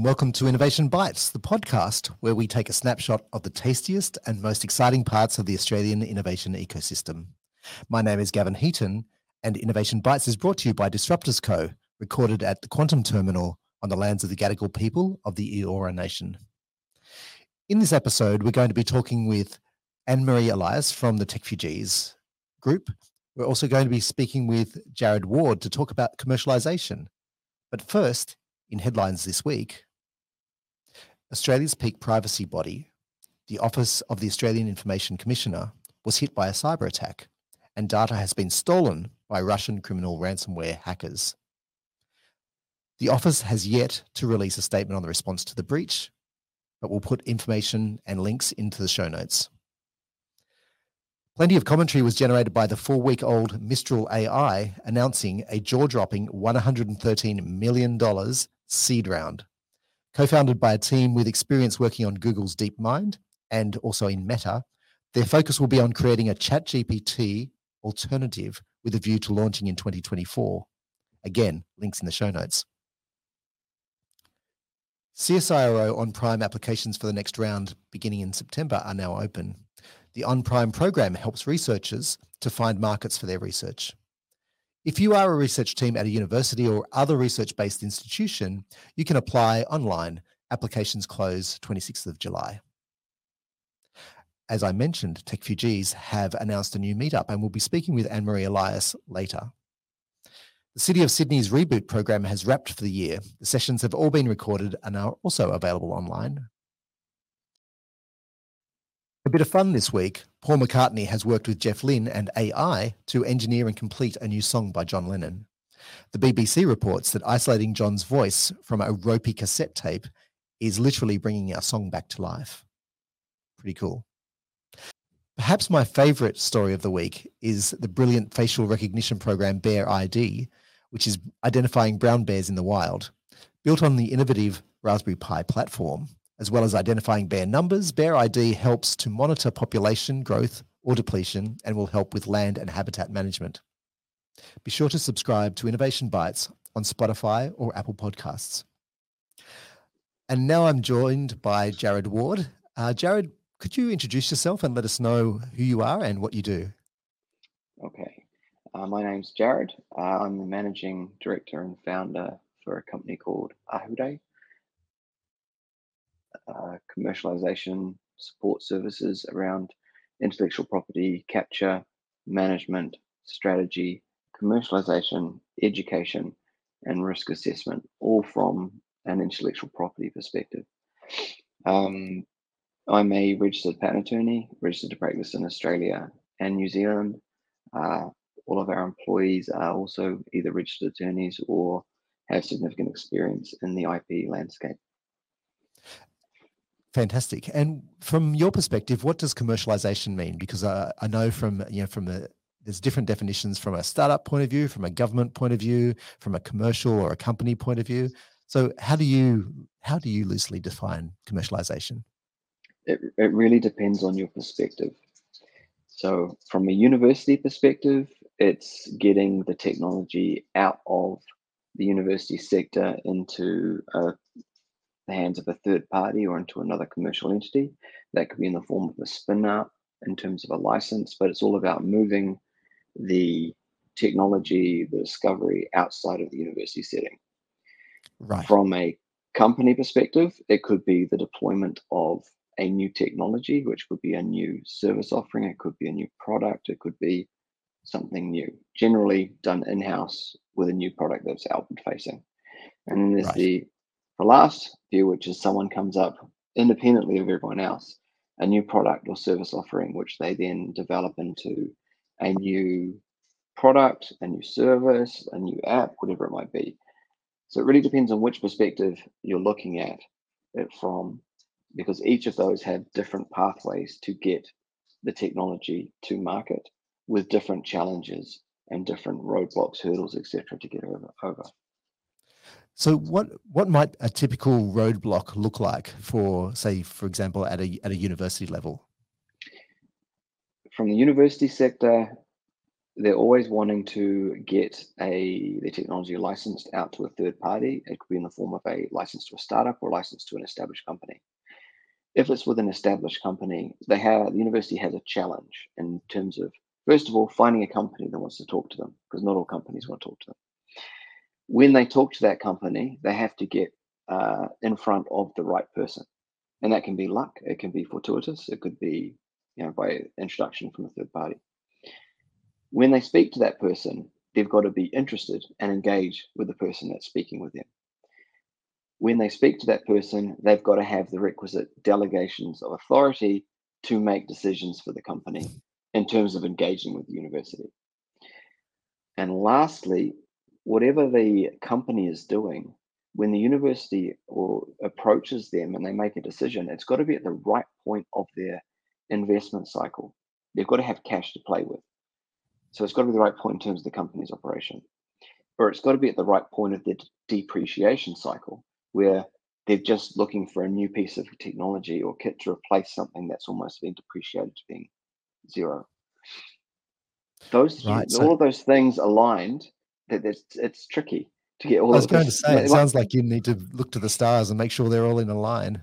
and welcome to Innovation Bites, the podcast where we take a snapshot of the tastiest and most exciting parts of the Australian innovation ecosystem. My name is Gavin Heaton, and Innovation Bites is brought to you by Disruptors Co., recorded at the Quantum Terminal on the lands of the Gadigal people of the Eora Nation. In this episode, we're going to be talking with Anne Marie Elias from the TechFugees group. We're also going to be speaking with Jarrod Ward to talk about commercialization. But first, in headlines this week, Australia's peak privacy body, the Office of the Australian Information Commissioner, was hit by a cyber attack, and data has been stolen by Russian criminal ransomware hackers. The office has yet to release a statement on the response to the breach, but will put information and links into the show notes. Plenty of commentary was generated by the four week old Mistral AI announcing a jaw dropping $113 million seed round. Co founded by a team with experience working on Google's DeepMind and also in Meta, their focus will be on creating a ChatGPT alternative with a view to launching in 2024. Again, links in the show notes. CSIRO on Prime applications for the next round beginning in September are now open. The On Prime program helps researchers to find markets for their research. If you are a research team at a university or other research based institution, you can apply online. Applications close 26th of July. As I mentioned, TechFugees have announced a new meetup and we'll be speaking with Anne Marie Elias later. The City of Sydney's reboot program has wrapped for the year. The sessions have all been recorded and are also available online. A bit of fun this week. Paul McCartney has worked with Jeff Lynne and AI to engineer and complete a new song by John Lennon. The BBC reports that isolating John's voice from a ropey cassette tape is literally bringing our song back to life. Pretty cool. Perhaps my favorite story of the week is the brilliant facial recognition program Bear ID, which is identifying brown bears in the wild. Built on the innovative Raspberry Pi platform, as well as identifying bear numbers, Bear ID helps to monitor population growth or depletion and will help with land and habitat management. Be sure to subscribe to Innovation Bites on Spotify or Apple Podcasts. And now I'm joined by Jarrod Ward. Uh, Jarrod, could you introduce yourself and let us know who you are and what you do? Okay. Uh, my name's Jarrod. Uh, I'm the managing director and founder for a company called Ahurei uh, commercialization support services around intellectual property capture, management, strategy, commercialization, education, and risk assessment, all from an intellectual property perspective. Um, I'm a registered patent attorney, registered to practice in Australia and New Zealand. Uh, all of our employees are also either registered attorneys or have significant experience in the IP landscape. Fantastic. And from your perspective, what does commercialization mean? Because uh, I know from you know from the there's different definitions from a startup point of view, from a government point of view, from a commercial or a company point of view. So how do you how do you loosely define commercialization? It, it really depends on your perspective. So from a university perspective, it's getting the technology out of the university sector into a the hands of a third party or into another commercial entity. That could be in the form of a spin out in terms of a license, but it's all about moving the technology, the discovery outside of the university setting. Right. From a company perspective, it could be the deployment of a new technology, which could be a new service offering, it could be a new product, it could be something new, generally done in house with a new product that's outward facing. And then there's right. the the last view, which is someone comes up independently of everyone else, a new product or service offering, which they then develop into a new product, a new service, a new app, whatever it might be. So it really depends on which perspective you're looking at it from, because each of those have different pathways to get the technology to market with different challenges and different roadblocks, hurdles, etc., to get over. over. So what what might a typical roadblock look like for, say, for example, at a at a university level? From the university sector, they're always wanting to get a their technology licensed out to a third party. It could be in the form of a license to a startup or license to an established company. If it's with an established company, they have the university has a challenge in terms of first of all finding a company that wants to talk to them because not all companies want to talk to them. When they talk to that company, they have to get uh, in front of the right person, and that can be luck. It can be fortuitous. It could be you know by introduction from a third party when they speak to that person, they've got to be interested and engage with the person that's speaking with them. When they speak to that person, they've got to have the requisite delegations of authority to make decisions for the company in terms of engaging with the university. And lastly, whatever the company is doing, when the university or approaches them and they make a decision, it's got to be at the right point of their investment cycle. They've got to have cash to play with. So it's got to be the right point in terms of the company's operation. Or it's got to be at the right point of the depreciation cycle where they're just looking for a new piece of technology or kit to replace something that's almost been depreciated to being zero. Those right, all so, of those things aligned, it's it's tricky to get all. I was going to say, it sounds like you need to look to the stars and make sure they're all in a line.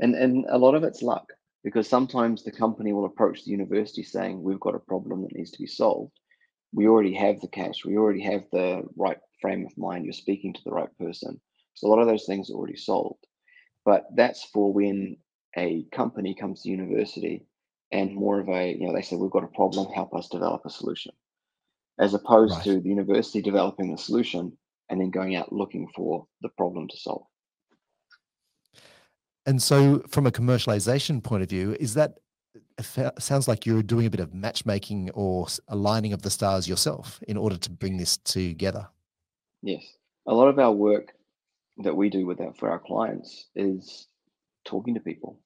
And and a lot of it's luck because sometimes the company will approach the university saying we've got a problem that needs to be solved. We already have the cash. We already have the right frame of mind. You're speaking to the right person. So a lot of those things are already solved. But that's for when a company comes to university and more of a you know they say we've got a problem. Help us develop a solution as opposed right. to the university developing the solution and then going out looking for the problem to solve and so, from a commercialization point of view, is that sounds like you're doing a bit of matchmaking or aligning of the stars yourself in order to bring this together? Yes, a lot of our work that we do with our for our clients is talking to people,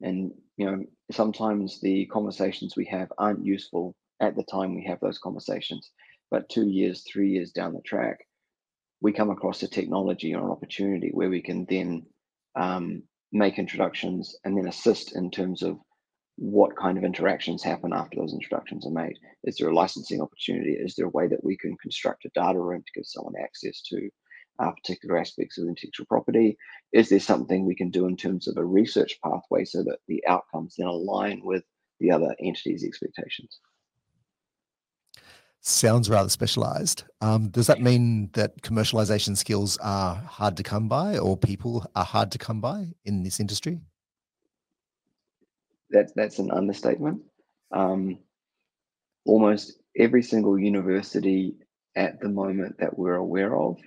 and you know sometimes the conversations we have aren't useful at the time we have those conversations, but two years, three years down the track, we come across a technology or an opportunity where we can then um, make introductions and then assist in terms of what kind of interactions happen after those introductions are made. Is there a licensing opportunity? Is there a way that we can construct a data room to give someone access to uh, particular aspects of intellectual property? Is there something we can do in terms of a research pathway so that the outcomes then align with the other entities' expectations? Sounds rather specialized. Um, does that mean that commercialization skills are hard to come by or people are hard to come by in this industry? That, that's an understatement. Um, almost every single university at the moment that we're aware of,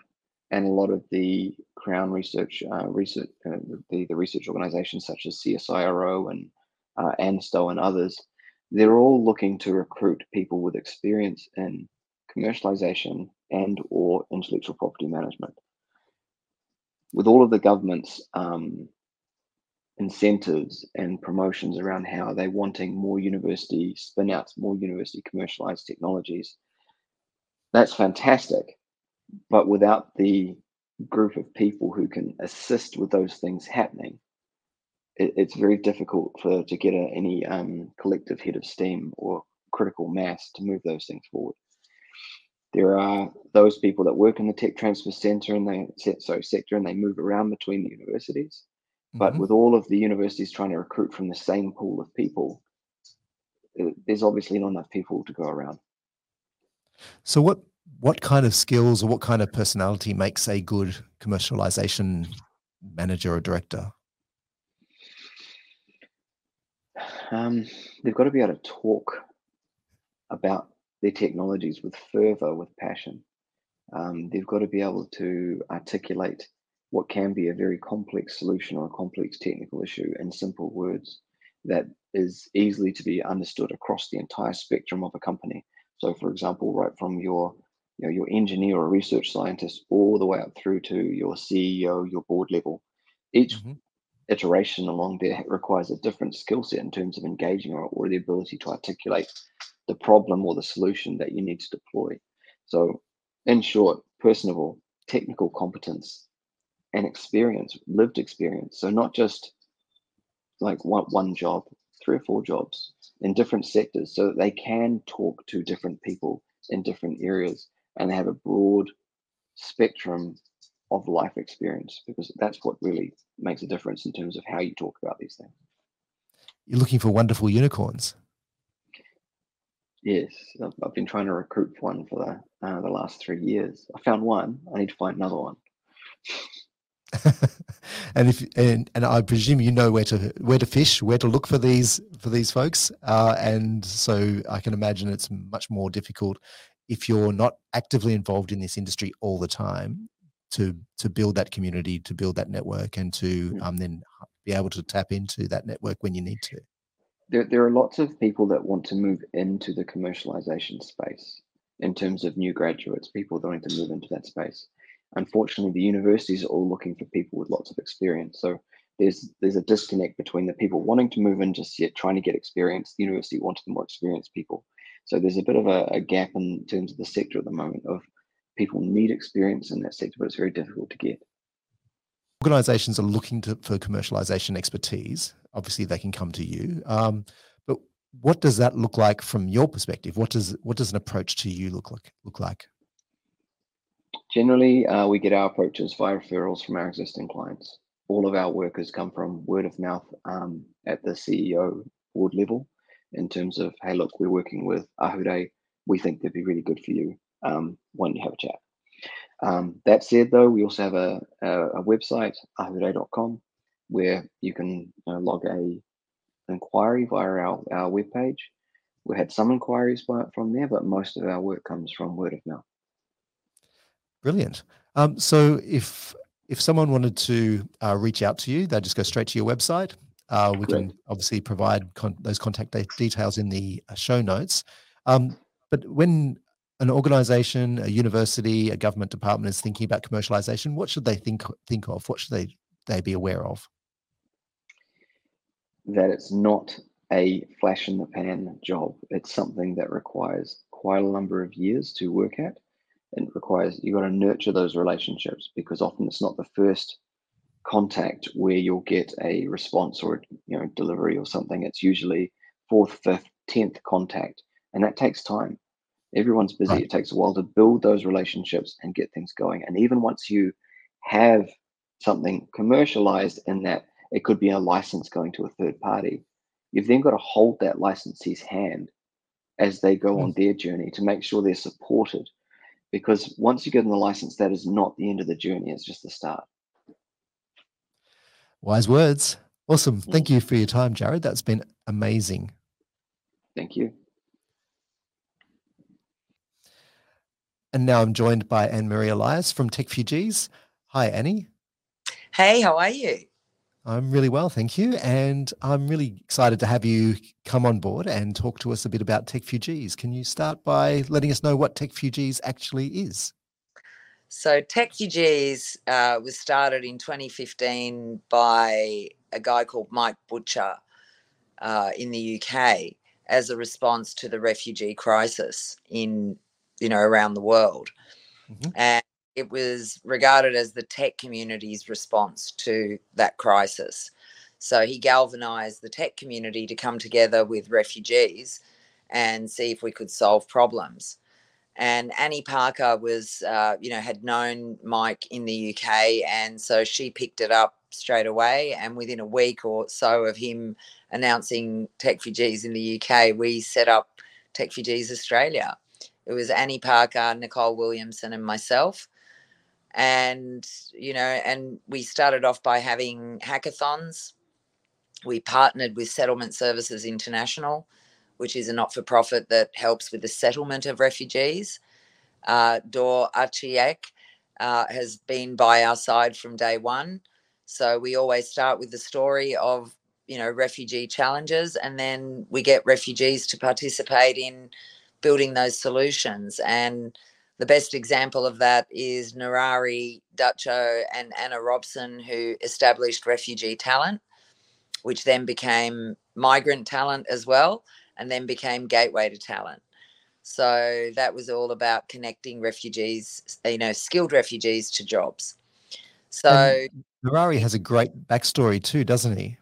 and a lot of the Crown research, uh, research uh, the, the research organizations such as CSIRO and uh, ANSTO and others, they're all looking to recruit people with experience in commercialization and or intellectual property management. With all of the government's um, incentives and promotions around how they're wanting more university spin outs, more university commercialized technologies, that's fantastic. But without the group of people who can assist with those things happening, it, it's very difficult for to get a, any um, collective head of steam or critical mass to move those things forward. There are those people that work in the tech transfer center and they sorry sector and they move around between the universities. But mm-hmm. with all of the universities trying to recruit from the same pool of people, there's obviously not enough people to go around. So what what kind of skills or what kind of personality makes a good commercialization manager or director? Um, they've got to be able to talk about their technologies with fervor, with passion. Um, they've got to be able to articulate what can be a very complex solution or a complex technical issue in simple words that is easily to be understood across the entire spectrum of a company. So, for example, right from your you know, your engineer or research scientist all the way up through to your CEO, your board level, each mm-hmm iteration along there requires a different skill set in terms of engaging or, or the ability to articulate the problem or the solution that you need to deploy. So, in short, personable, technical competence and experience, lived experience. So, not just like one, one job, three or four jobs in different sectors so that they can talk to different people in different areas and they have a broad spectrum of life experience because that's what really makes a difference in terms of how you talk about these things. You're looking for wonderful unicorns. Yes, I've, I've been trying to recruit one for the uh, the last three years. I found one. I need to find another one. and if and, and I presume you know where to where to fish, where to look for these for these folks, uh, and so I can imagine it's much more difficult if you're not actively involved in this industry all the time to to build that community, to build that network, and to mm. um, then be able to tap into that network when you need to there, there are lots of people that want to move into the commercialization space in terms of new graduates, people wanting to move into that space. Unfortunately, the universities are all looking for people with lots of experience. So there's there's a disconnect between the people wanting to move in just yet trying to get experience, the university wanting more experienced people. So there's a bit of a, a gap in terms of the sector at the moment of people need experience in that sector, but it's very difficult to get organizations are looking to, for commercialization expertise, obviously they can come to you. Um, but what does that look like from your perspective? What does what does an approach to you look like? Look like? Generally, uh, we get our approaches via referrals from our existing clients. All of our workers come from word of mouth um, at the CEO board level in terms of, hey, look, we're working with Ahurei. We think they'd be really good for you. Um, don't you have a chat? Um, that said, though, we also have a, a, a website, ahurei.com, where you can log a inquiry via our, our webpage. We had some inquiries by, from there, but most of our work comes from word of mouth. Brilliant. Um, so if if someone wanted to uh, reach out to you, they'd just go straight to your website. Uh, we Correct. can obviously provide con- those contact details in the uh, show notes. Um, but when an organization, a university, a government department is thinking about commercialization, what should they think think of? What should they they be aware of? That it's not a flash in the pan job. It's something that requires quite a number of years to work at. And it requires you've got to nurture those relationships because often it's not the first contact where you'll get a response or you know delivery or something. It's usually fourth, fifth, tenth contact, and that takes time Everyone's busy. Right. It takes a while to build those relationships and get things going. And even once you have something commercialized in that it could be a license going to a third party, you've then got to hold that licensee's hand as they go on their journey to make sure they're supported. Because once you get in the license, that is not the end of the journey, it's just the start. Wise words. Awesome. Mm. Thank you for your time, Jarrod. That's been amazing. Thank you. And now I'm joined by Anne Marie Elias from TechFugees. Hi, Annie. Hey, how are you? I'm really well, thank you. And I'm really excited to have you come on board and talk to us a bit about TechFugees. Can you start by letting us know what TechFugees actually is? So, TechFugees uh, was started in 2015 by a guy called Mike Butcher uh, in the UK as a response to the refugee crisis in you know, around the world. Mm-hmm. And it was regarded as the tech community's response to that crisis. So he galvanized the tech community to come together with refugees and see if we could solve problems. And Annie Parker was, uh, you know, had known Mike in the UK, and so she picked it up straight away. And within a week or so of him announcing TechFugees in the UK, we set up TechFugees Australia. It was Annie Parker, Nicole Williamson, and myself. And, you know, and we started off by having hackathons. We partnered with Settlement Services International, which is a not for profit that helps with the settlement of refugees. Uh, Dor Achiek uh, has been by our side from day one. So we always start with the story of, you know, refugee challenges, and then we get refugees to participate in building those solutions. And the best example of that is Nirary Dutcho and Anna Robson, who established Refugee Talent, which then became Migrant Talent as well, and then became Gateway to Talent. So that was all about connecting refugees, you know, skilled refugees to jobs. So and Nirary has a great backstory too, doesn't he?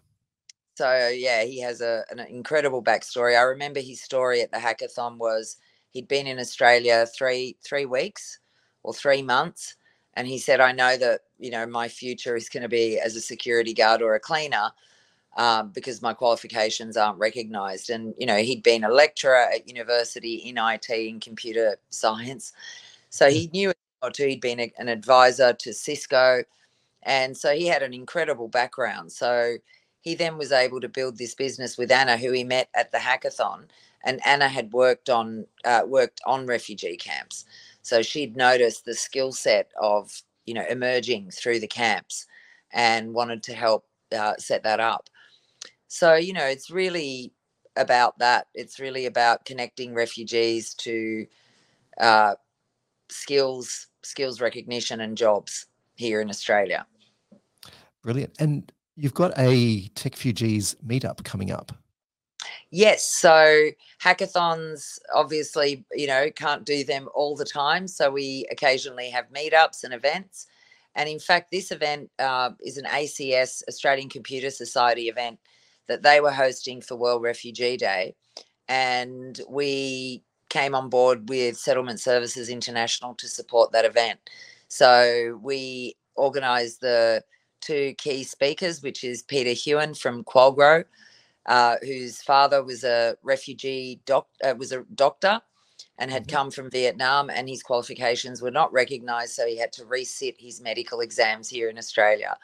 So yeah, he has a, an incredible backstory. I remember his story at the hackathon was he'd been in Australia three three weeks or three months, and he said, "I know that you know my future is going to be as a security guard or a cleaner." Um, because my qualifications aren't recognized. And, you know, he'd been a lecturer at university in IT and computer science. So he knew or two. He'd been a, an advisor to Cisco. And so he had an incredible background. So he then was able to build this business with Anna, who he met at the hackathon. And Anna had worked on uh, worked on refugee camps, so she'd noticed the skill set of you know emerging through the camps, and wanted to help uh, set that up. So you know it's really about that. It's really about connecting refugees to uh, skills skills recognition and jobs here in Australia. Brilliant. And you've got a TechFugees meetup coming up. Yes. So hackathons, obviously, you know, can't do them all the time. So we occasionally have meetups and events. And in fact, this event uh, is an ACS, Australian Computer Society event that they were hosting for World Refugee Day. And we came on board with Settlement Services International to support that event. So we organised the two key speakers, which is Peter Hewen from Qualgro, uh, whose father was a refugee doc, uh, was a doctor and had mm-hmm. come from Vietnam, and his qualifications were not recognised, so he had to resit his medical exams here in Australia.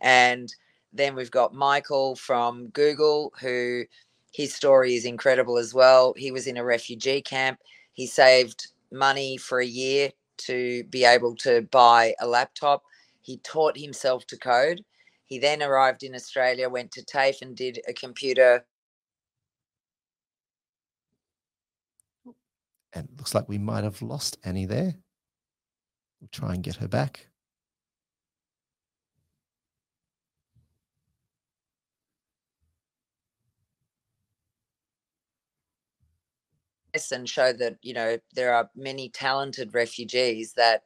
And then we've got Michael from Google, who his story is incredible as well. He was in a refugee camp. He saved money for a year to be able to buy a laptop. He taught himself to code. He then arrived in Australia, went to TAFE and did a computer. And it looks like we might have lost Annie there. We'll try and get her back. and show that you know there are many talented refugees that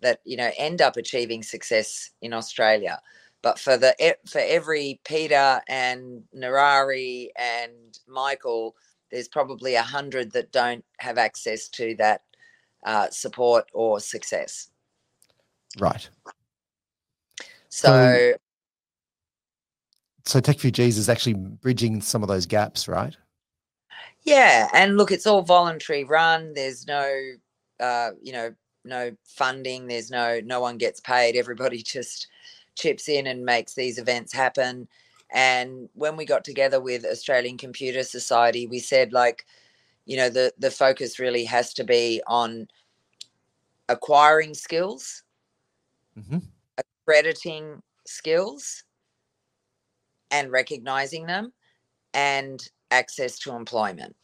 that you know end up achieving success in Australia. But for the for every Peter and Nirary and Michael, there's probably a hundred that don't have access to that uh, support or success. Right. So, so Tech TechFugees is actually bridging some of those gaps, right? Yeah, and look, it's all voluntary run. There's no, uh, you know, no funding. There's no, no one gets paid. Everybody just chips in and makes these events happen. And when we got together with Australian Computer Society, we said like, you know, the the focus really has to be on acquiring skills, mm-hmm. accrediting skills, and recognizing them, and access to employment.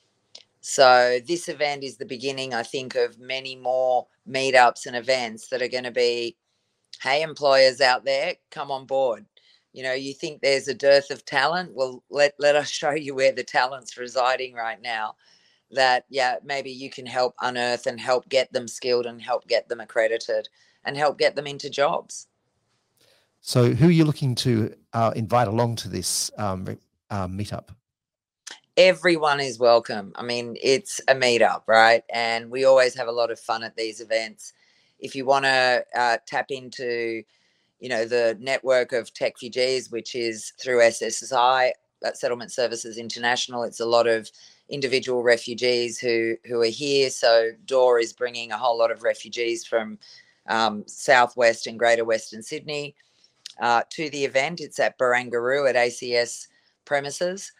So this event is the beginning, I think, of many more meetups and events that are going to be, hey, employers out there, come on board. You know, you think there's a dearth of talent? Well, let let us show you where the talent's residing right now. That yeah, maybe you can help unearth and help get them skilled and help get them accredited and help get them into jobs. So, who are you looking to uh, invite along to this um, uh, meetup? Everyone is welcome. I mean, it's a meetup, right? And we always have a lot of fun at these events. If you want to uh, tap into, you know, the network of tech refugees, which is through SSI, that Settlement Services International, it's a lot of individual refugees who who are here. So Door is bringing a whole lot of refugees from um, southwest and Greater Western Sydney uh, to the event. It's at Barangaroo at ACS premises.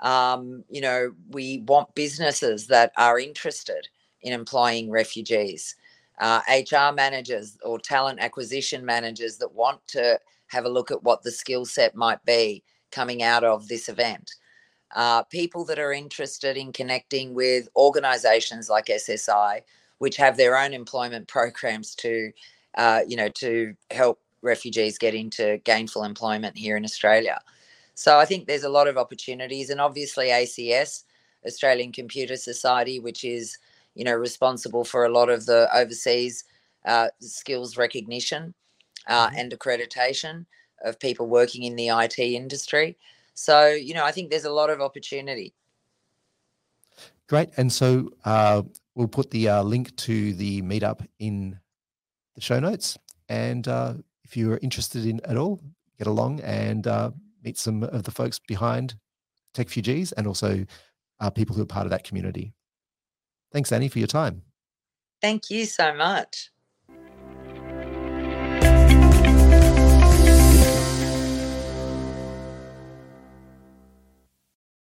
Um, you know, we want businesses that are interested in employing refugees, uh, HR managers or talent acquisition managers that want to have a look at what the skill set might be coming out of this event. Uh, people that are interested in connecting with organizations like SSI, which have their own employment programs to, uh, you know, to help refugees get into gainful employment here in Australia. So I think there's a lot of opportunities, and obviously ACS, Australian Computer Society, which is you know responsible for a lot of the overseas uh, skills recognition uh, mm-hmm. and accreditation of people working in the IT industry. So, you know, I think there's a lot of opportunity. Great. And so uh, we'll put the uh, link to the meetup in the show notes. And uh, if you're interested in at all, get along and uh, meet some of the folks behind TechFugees and also uh, people who are part of that community. Thanks, Annie, for your time. Thank you so much.